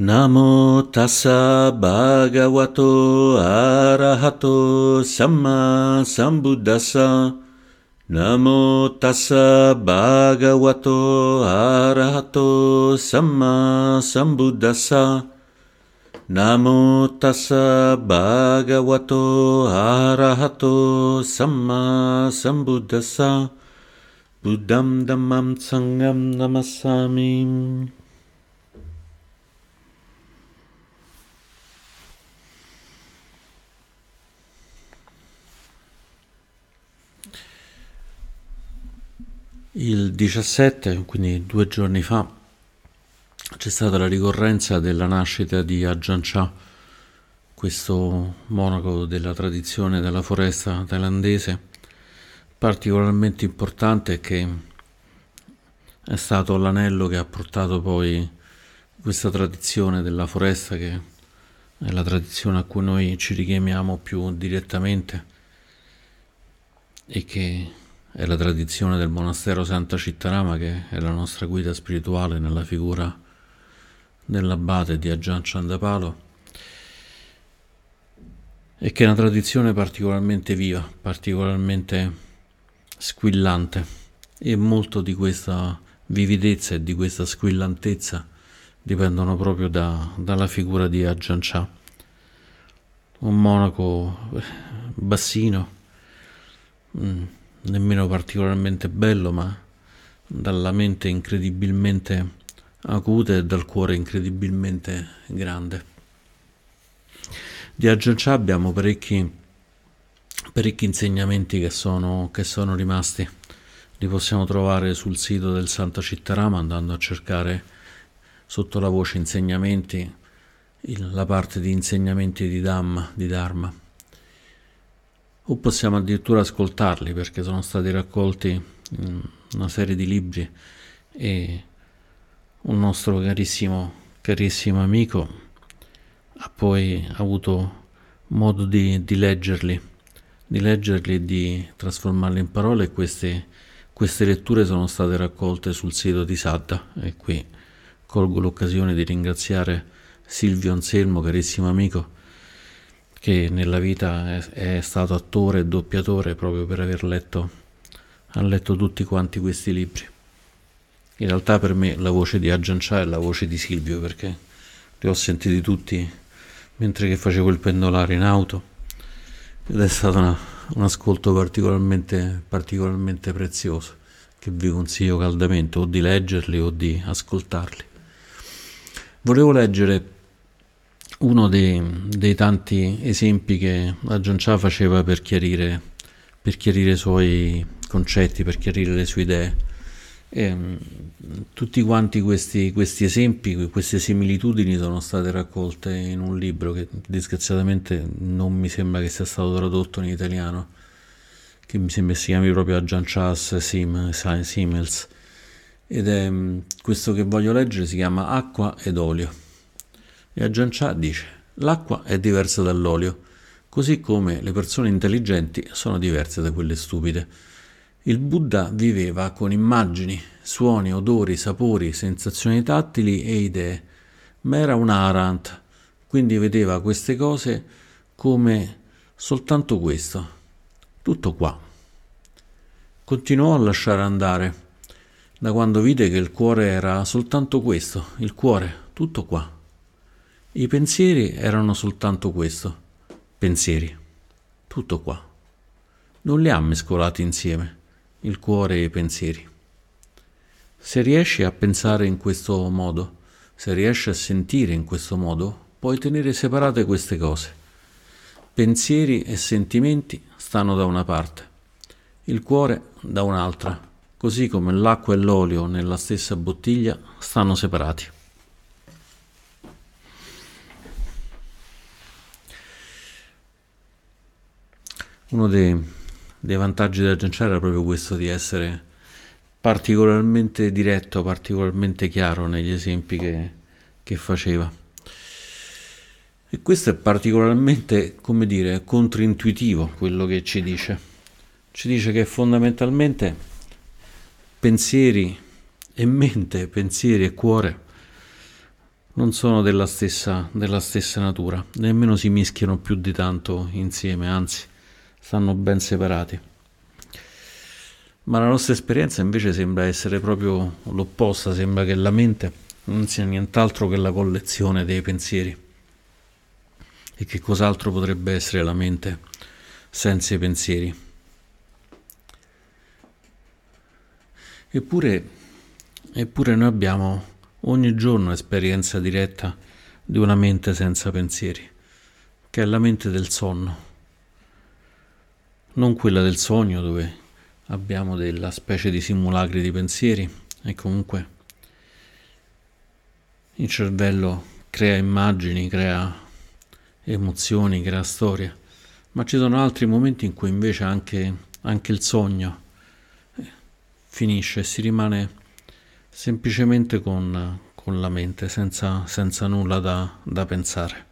Namo tassa bhagavato arahato samma sambuddhassa. Namo tassa bhagavato arahato samma sambuddhassa. Namo tassa bhagavato arahato samma sambuddhassa. Buddham dhammam sangham namassami. Il 17, quindi due giorni fa, c'è stata la ricorrenza della nascita di Ajahn Chah, questo monaco della tradizione della foresta thailandese, particolarmente importante che è stato l'anello che ha portato poi questa tradizione della foresta che è la tradizione a cui noi ci richiamiamo più direttamente e che è la tradizione del monastero Santa Cittarama che è la nostra guida spirituale nella figura dell'abate di Ajahn Chandapalo e che è una tradizione particolarmente viva, particolarmente squillante. E molto di questa vividezza e di questa squillantezza dipendono proprio da, dalla figura di Ajahn Chah, un monaco bassino, mm, nemmeno particolarmente bello, ma dalla mente incredibilmente acuta e dal cuore incredibilmente grande. Di Chah abbiamo parecchi, parecchi insegnamenti che sono, che sono rimasti. Li possiamo trovare sul sito del Santa Cittarama andando a cercare sotto la voce insegnamenti la parte di insegnamenti di Dhamma, di Dharma o possiamo addirittura ascoltarli perché sono stati raccolti in una serie di libri e un nostro carissimo, carissimo amico ha poi avuto modo di, di leggerli, di leggerli e di trasformarli in parole. E queste, queste letture sono state raccolte sul sito di Sadda e qui colgo l'occasione di ringraziare Silvio Anselmo, carissimo amico, che nella vita è, è stato attore e doppiatore proprio per aver letto, ha letto tutti quanti questi libri. In realtà per me la voce di Chah è la voce di Silvio perché li ho sentiti tutti mentre che facevo il pendolare in auto ed è stato una, un ascolto particolarmente, particolarmente prezioso che vi consiglio caldamente o di leggerli o di ascoltarli. Volevo leggere uno dei, dei, tanti esempi che Ajahn Chah faceva per chiarire, per chiarire i suoi concetti, per chiarire le sue idee. E, mm, tutti quanti questi, questi, esempi, queste similitudini sono state raccolte in un libro che disgraziatamente non mi sembra che sia stato tradotto in italiano, che mi sembra si chiami proprio Ajahn Sim, Simels. Ed è mm, questo che voglio leggere si chiama Acqua ed olio. E Chah dice, l'acqua è diversa dall'olio, così come le persone intelligenti sono diverse da quelle stupide. Il Buddha viveva con immagini, suoni, odori, sapori, sensazioni tattili e idee, ma era un arant, quindi vedeva queste cose come soltanto questo, tutto qua. Continuò a lasciare andare, da quando vide che il cuore era soltanto questo, il cuore, tutto qua. I pensieri erano soltanto questo, pensieri, tutto qua. Non li ha mescolati insieme, il cuore e i pensieri. Se riesci a pensare in questo modo, se riesci a sentire in questo modo, puoi tenere separate queste cose. Pensieri e sentimenti stanno da una parte, il cuore da un'altra, così come l'acqua e l'olio nella stessa bottiglia stanno separati. Uno dei, dei vantaggi della Gianciara era proprio questo di essere particolarmente diretto, particolarmente chiaro negli esempi che, che faceva. E questo è particolarmente, come dire, controintuitivo quello che ci dice. Ci dice che fondamentalmente pensieri e mente, pensieri e cuore non sono della stessa, della stessa natura, nemmeno si mischiano più di tanto insieme, anzi stanno ben separati. Ma la nostra esperienza invece sembra essere proprio l'opposta, sembra che la mente non sia nient'altro che la collezione dei pensieri. E che cos'altro potrebbe essere la mente senza i pensieri? Eppure, eppure noi abbiamo ogni giorno esperienza diretta di una mente senza pensieri, che è la mente del sonno, non quella del sogno dove abbiamo della specie di simulacri di pensieri e comunque il cervello crea immagini, crea emozioni, crea storie, ma ci sono altri momenti in cui invece anche, anche il sogno eh, finisce e si rimane semplicemente con, con la mente, senza, senza nulla da, da pensare.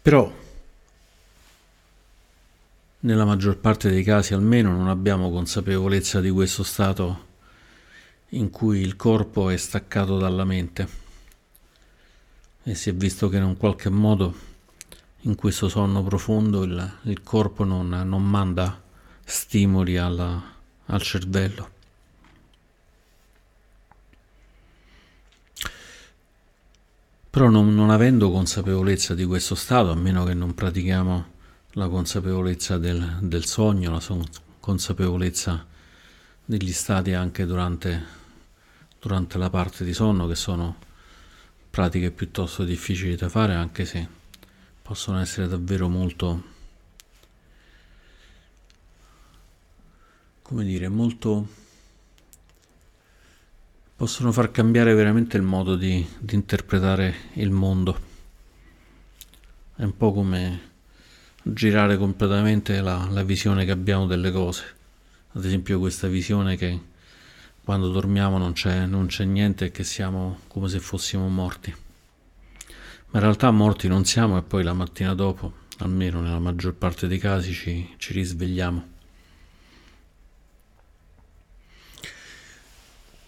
Però nella maggior parte dei casi almeno non abbiamo consapevolezza di questo stato in cui il corpo è staccato dalla mente e si è visto che in un qualche modo in questo sonno profondo il, il corpo non, non, manda stimoli alla, al cervello. Però non, non avendo consapevolezza di questo stato, a meno che non pratichiamo la consapevolezza del, del sogno, la consapevolezza degli stati anche durante, durante la parte di sonno, che sono pratiche piuttosto difficili da fare, anche se possono essere davvero molto, come dire, molto, possono far cambiare veramente il modo di, di interpretare il mondo. È un po' come girare completamente la, la visione che abbiamo delle cose. Ad esempio questa visione che quando dormiamo non c'è, non c'è niente e che siamo come se fossimo morti. Ma in realtà morti non siamo e poi la mattina dopo, almeno nella maggior parte dei casi, ci, ci risvegliamo.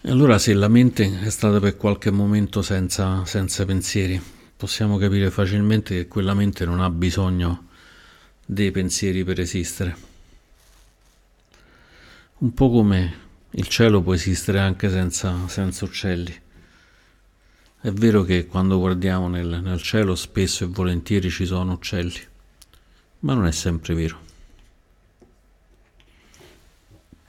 E allora se la mente è stata per qualche momento senza, senza pensieri, possiamo capire facilmente che quella mente non ha bisogno dei pensieri per esistere. Un po' come il cielo può esistere anche senza, senza uccelli. È vero che quando guardiamo nel, nel cielo spesso e volentieri ci sono uccelli, ma non è sempre vero.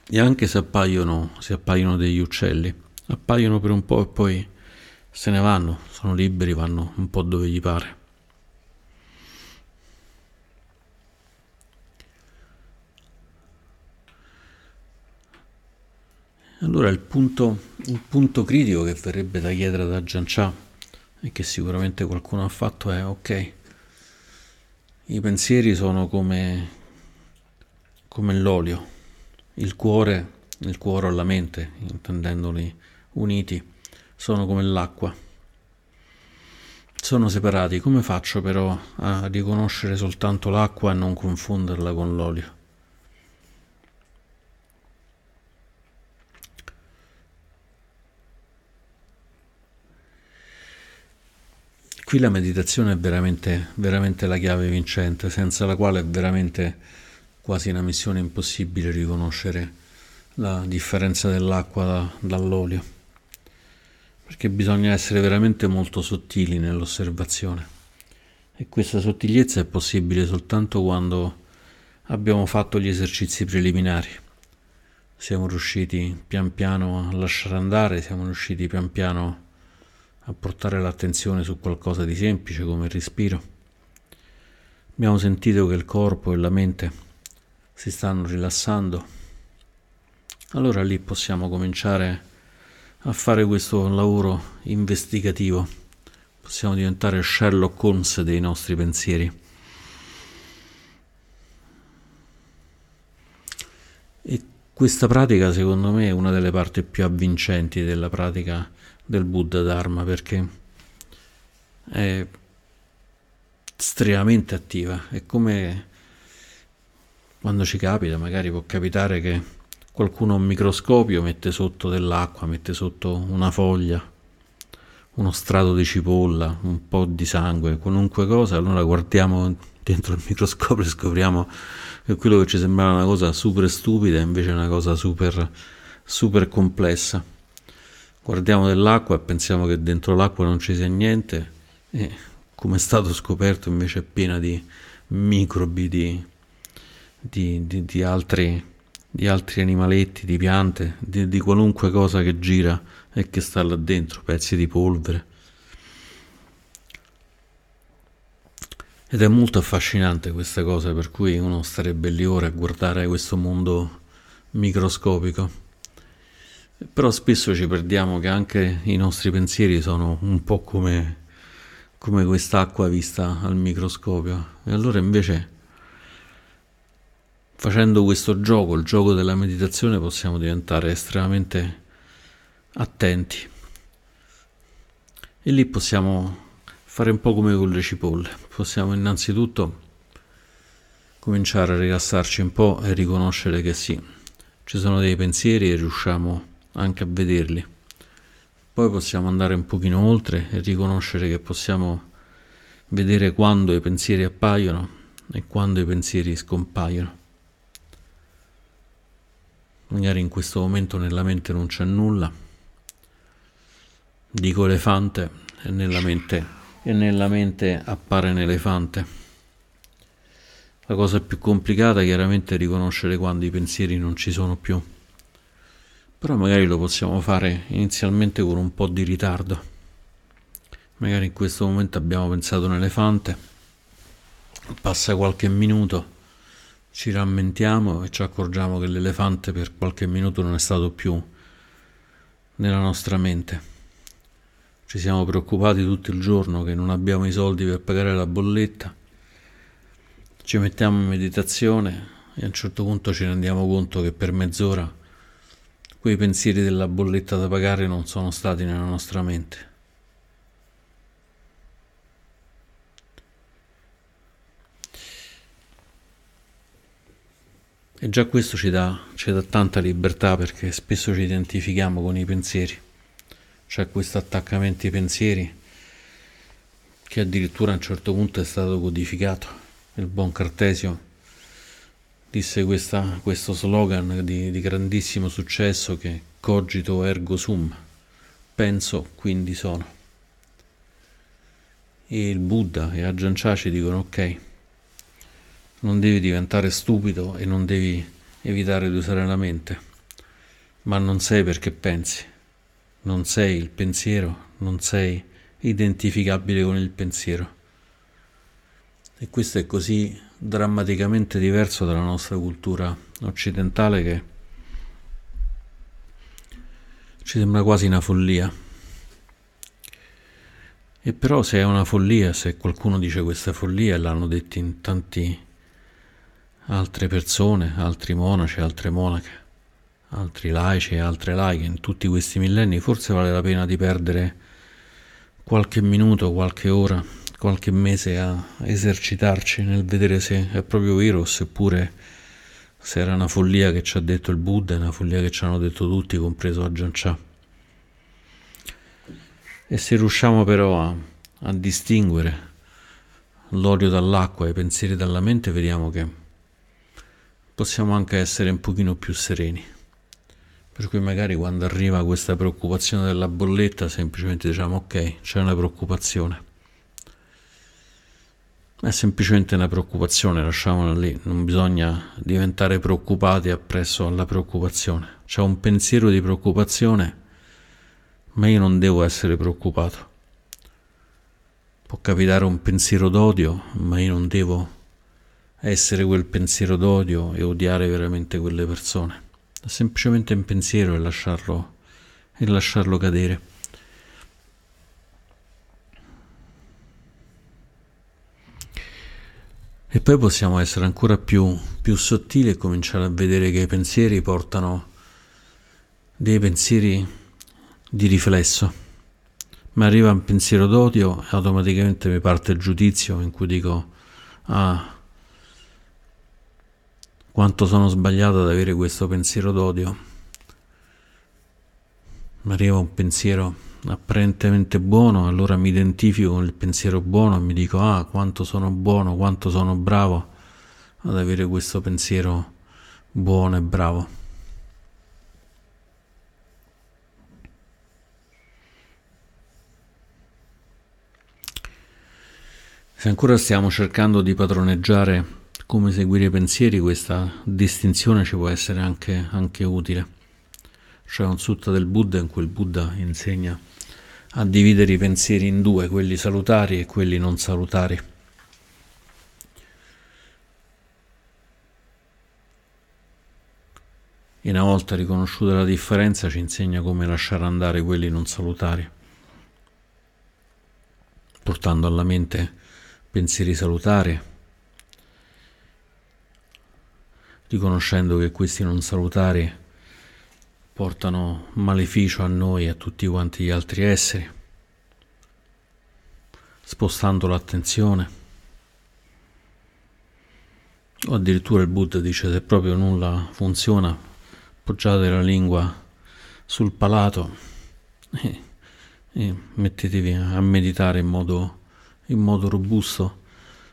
E anche se appaiono, se appaiono degli uccelli, appaiono per un po' e poi se ne vanno, sono liberi, vanno un po' dove gli pare. Allora il punto, il punto critico che verrebbe da chiedere Ajahn Chah e che sicuramente qualcuno ha fatto è ok, i pensieri sono come, come l'olio, il cuore, il cuore o la mente, intendendoli uniti, sono come l'acqua. Sono separati, come faccio però a riconoscere soltanto l'acqua e non confonderla con l'olio? Qui la meditazione è veramente, veramente la chiave vincente, senza la quale è veramente quasi una missione impossibile riconoscere la differenza dell'acqua da, dall'olio, perché bisogna essere veramente molto sottili nell'osservazione e questa sottigliezza è possibile soltanto quando abbiamo fatto gli esercizi preliminari. Siamo riusciti pian piano a lasciare andare, siamo riusciti pian piano a portare l'attenzione su qualcosa di semplice come il respiro. Abbiamo sentito che il corpo e la mente si stanno rilassando. Allora lì possiamo cominciare a fare questo lavoro investigativo. Possiamo diventare Sherlock Holmes dei nostri pensieri. E questa pratica secondo me è una delle parti più avvincenti della pratica del Buddha Dharma perché è estremamente attiva. È come quando ci capita, magari può capitare che qualcuno un microscopio mette sotto dell'acqua, mette sotto una foglia, uno strato di cipolla, un po' di sangue, qualunque cosa, allora guardiamo dentro il microscopio e scopriamo che quello che ci sembrava una cosa super stupida invece è una cosa super, super complessa. Guardiamo dell'acqua e pensiamo che dentro l'acqua non ci sia niente e come è stato scoperto invece è piena di microbi, di, di, di, di altri di altri animaletti, di piante, di, di qualunque cosa che gira e che sta là dentro, pezzi di polvere. Ed è molto affascinante questa cosa, per cui uno starebbe lì ora a guardare questo mondo microscopico. Però spesso ci perdiamo che anche i nostri pensieri sono un po' come, come quest'acqua vista al microscopio. E allora invece Facendo questo gioco, il gioco della meditazione, possiamo diventare estremamente attenti. E lì possiamo fare un po' come con le cipolle. Possiamo innanzitutto cominciare a rilassarci un po' e riconoscere che sì, ci sono dei pensieri e riusciamo anche a vederli. Poi possiamo andare un pochino oltre e riconoscere che possiamo vedere quando i pensieri appaiono e quando i pensieri scompaiono. Magari in questo momento nella mente non c'è nulla. Dico elefante e nella mente, e nella mente appare un elefante. La cosa più complicata chiaramente è riconoscere quando i pensieri non ci sono più. Però magari lo possiamo fare inizialmente con un po' di ritardo. Magari in questo momento abbiamo pensato un elefante, passa qualche minuto ci rammentiamo e ci accorgiamo che l'elefante per qualche minuto non è stato più nella nostra mente. Ci siamo preoccupati tutto il giorno che non abbiamo i soldi per pagare la bolletta. Ci mettiamo in meditazione e a un certo punto ci rendiamo conto che per mezz'ora quei pensieri della bolletta da pagare non sono stati nella nostra mente. E già questo ci dà, ci dà tanta libertà perché spesso ci identifichiamo con i pensieri. C'è questo attaccamento ai pensieri che addirittura a un certo punto è stato codificato. Il buon Cartesio disse questa, questo slogan di, di grandissimo successo che cogito ergo sum, penso quindi sono. E il Buddha e Ajahn Chah ci dicono ok, non devi diventare stupido e non devi evitare di usare la mente, ma non sei perché pensi, non sei il pensiero, non sei identificabile con il pensiero. E questo è così drammaticamente diverso dalla nostra cultura occidentale che ci sembra quasi una follia. E però se è una follia, se qualcuno dice questa follia, l'hanno detto in tanti altre persone, altri monaci, altre monache, altri laici e altre laiche in tutti questi millenni, forse vale la pena di perdere qualche minuto, qualche ora, qualche mese a esercitarci nel vedere se è proprio vero, seppure se era una follia che ci ha detto il Buddha, una follia che ci hanno detto tutti, compreso Ajahn Chah. E se riusciamo però a, a distinguere l'olio dall'acqua e i pensieri dalla mente, vediamo che possiamo anche essere un pochino più sereni. Per cui magari quando arriva questa preoccupazione della bolletta semplicemente diciamo ok, c'è una preoccupazione. È semplicemente una preoccupazione, lasciamola lì, non bisogna diventare preoccupati appresso alla preoccupazione. C'è un pensiero di preoccupazione, ma io non devo essere preoccupato. Può capitare un pensiero d'odio, ma io non devo essere quel pensiero d'odio e odiare veramente quelle persone. È semplicemente un pensiero e lasciarlo, e lasciarlo cadere. E poi possiamo essere ancora più, più sottili e cominciare a vedere che i pensieri portano dei pensieri di riflesso. Ma arriva un pensiero d'odio e automaticamente mi parte il giudizio in cui dico ah quanto sono sbagliato ad avere questo pensiero d'odio. Mi arriva un pensiero apparentemente buono, allora mi identifico con il pensiero buono e mi dico ah quanto sono buono, quanto sono bravo ad avere questo pensiero buono e bravo. Se ancora stiamo cercando di padroneggiare come seguire i pensieri, questa distinzione ci può essere anche, anche utile. C'è un sutta del Buddha in cui il Buddha insegna a dividere i pensieri in due, quelli salutari e quelli non salutari. E una volta riconosciuta la differenza ci insegna come lasciare andare quelli non salutari, portando alla mente pensieri salutari, riconoscendo che questi non salutari portano maleficio a noi e a tutti quanti gli altri esseri, spostando l'attenzione. O addirittura il Buddha dice se proprio nulla funziona, appoggiate la lingua sul palato e, e mettetevi a meditare in modo in modo robusto,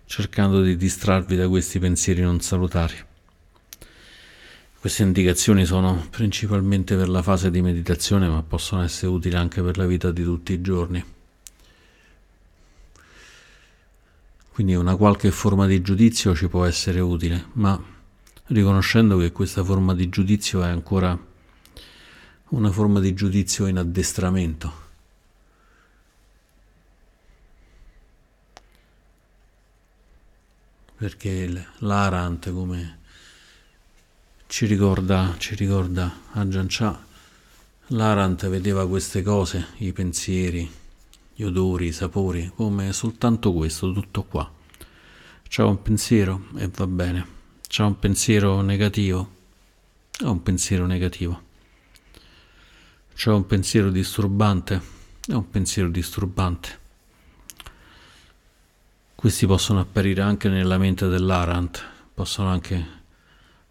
cercando di distrarvi da questi pensieri non salutari. Queste indicazioni sono principalmente per la fase di meditazione, ma possono essere utili anche per la vita di tutti i giorni. Quindi una qualche forma di giudizio ci può essere utile, ma riconoscendo che questa forma di giudizio è ancora una forma di giudizio in addestramento perché l'Arant come ci ricorda, ci ricorda Ajahn Chah, l'Arant vedeva queste cose, i pensieri, gli odori, i sapori, come soltanto questo, tutto qua. C'è un pensiero e va bene, c'è un pensiero negativo, è un pensiero negativo. C'è un pensiero disturbante, è un pensiero disturbante. Questi possono apparire anche nella mente dell'Arant, possono anche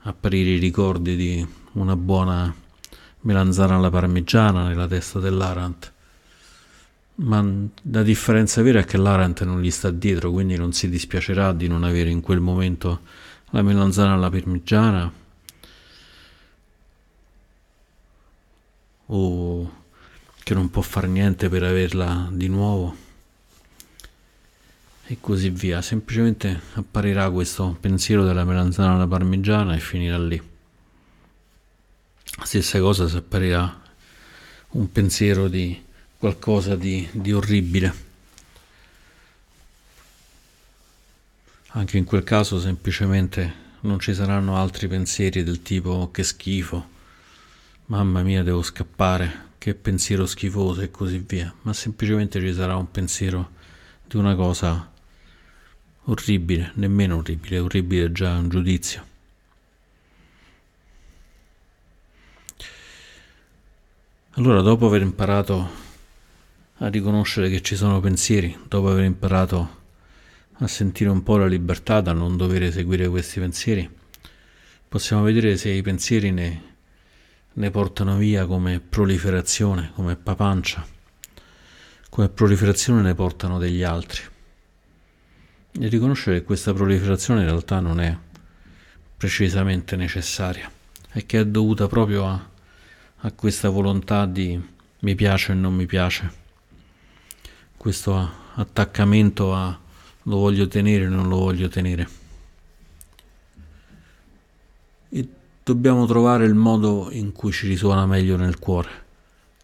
apparire i ricordi di una buona melanzana alla parmigiana nella testa dell'Arant. Ma la differenza vera è che l'Arant non gli sta dietro, quindi non si dispiacerà di non avere in quel momento la melanzana alla parmigiana o che non può fare niente per averla di nuovo e così via. Semplicemente apparirà questo pensiero della melanzana alla parmigiana e finirà lì. Stessa cosa se apparirà un pensiero di qualcosa di, di orribile. Anche in quel caso semplicemente non ci saranno altri pensieri del tipo che schifo, mamma mia devo scappare, che pensiero schifoso e così via, ma semplicemente ci sarà un pensiero di una cosa Orribile, nemmeno orribile, orribile è già un giudizio. Allora, dopo aver imparato a riconoscere che ci sono pensieri, dopo aver imparato a sentire un po' la libertà da non dover seguire questi pensieri, possiamo vedere se i pensieri ne, ne portano via come proliferazione, come papancia, come proliferazione ne portano degli altri e riconoscere che questa proliferazione in realtà non è precisamente necessaria e che è dovuta proprio a, a questa volontà di mi piace e non mi piace, questo attaccamento a lo voglio tenere o non lo voglio tenere. E dobbiamo trovare il modo in cui ci risuona meglio nel cuore,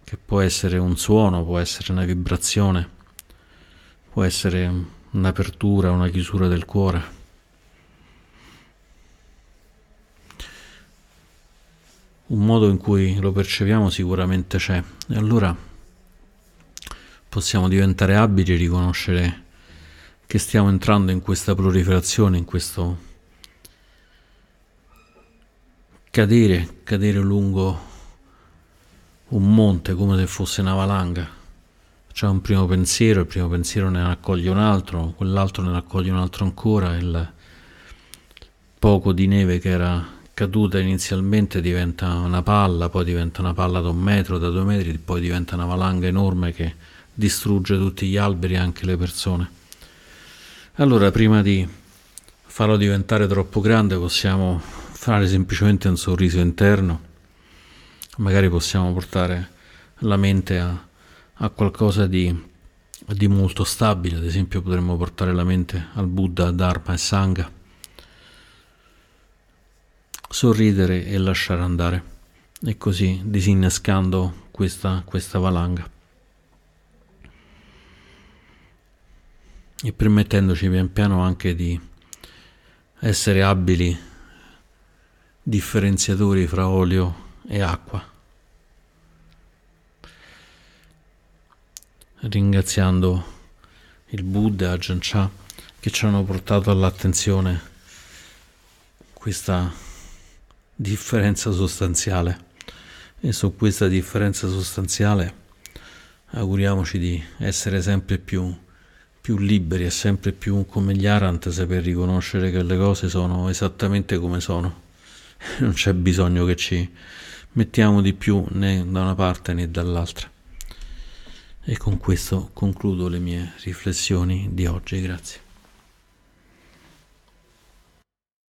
che può essere un suono, può essere una vibrazione, può essere un'apertura, una chiusura del cuore. Un modo in cui lo percepiamo sicuramente c'è e allora possiamo diventare abili a riconoscere che stiamo entrando in questa proliferazione, in questo cadere, cadere lungo un monte come se fosse una valanga c'è un primo pensiero, il primo pensiero ne raccoglie un altro, quell'altro ne raccoglie un altro ancora, il, poco di neve che era caduta inizialmente diventa una palla, poi diventa una palla da un metro, da due metri, poi diventa una valanga enorme che distrugge tutti gli alberi e anche le persone. Allora, prima di farlo diventare troppo grande, possiamo fare semplicemente un sorriso interno, magari possiamo portare la mente a, a qualcosa di di molto stabile, ad esempio potremmo portare la mente al Buddha, Dharma e Sangha, sorridere e lasciare andare, e così disinnescando questa, questa valanga. E permettendoci pian piano anche di essere abili differenziatori fra olio e acqua. Ringraziando il Buddha Ajahn Chah che ci hanno portato all'attenzione questa differenza sostanziale. E su questa differenza sostanziale auguriamoci di essere sempre più, più liberi e sempre più come gli Arant saper riconoscere che le cose sono esattamente come sono. Non c'è bisogno che ci mettiamo di più né da una parte né dall'altra e con questo concludo le mie riflessioni di oggi, grazie.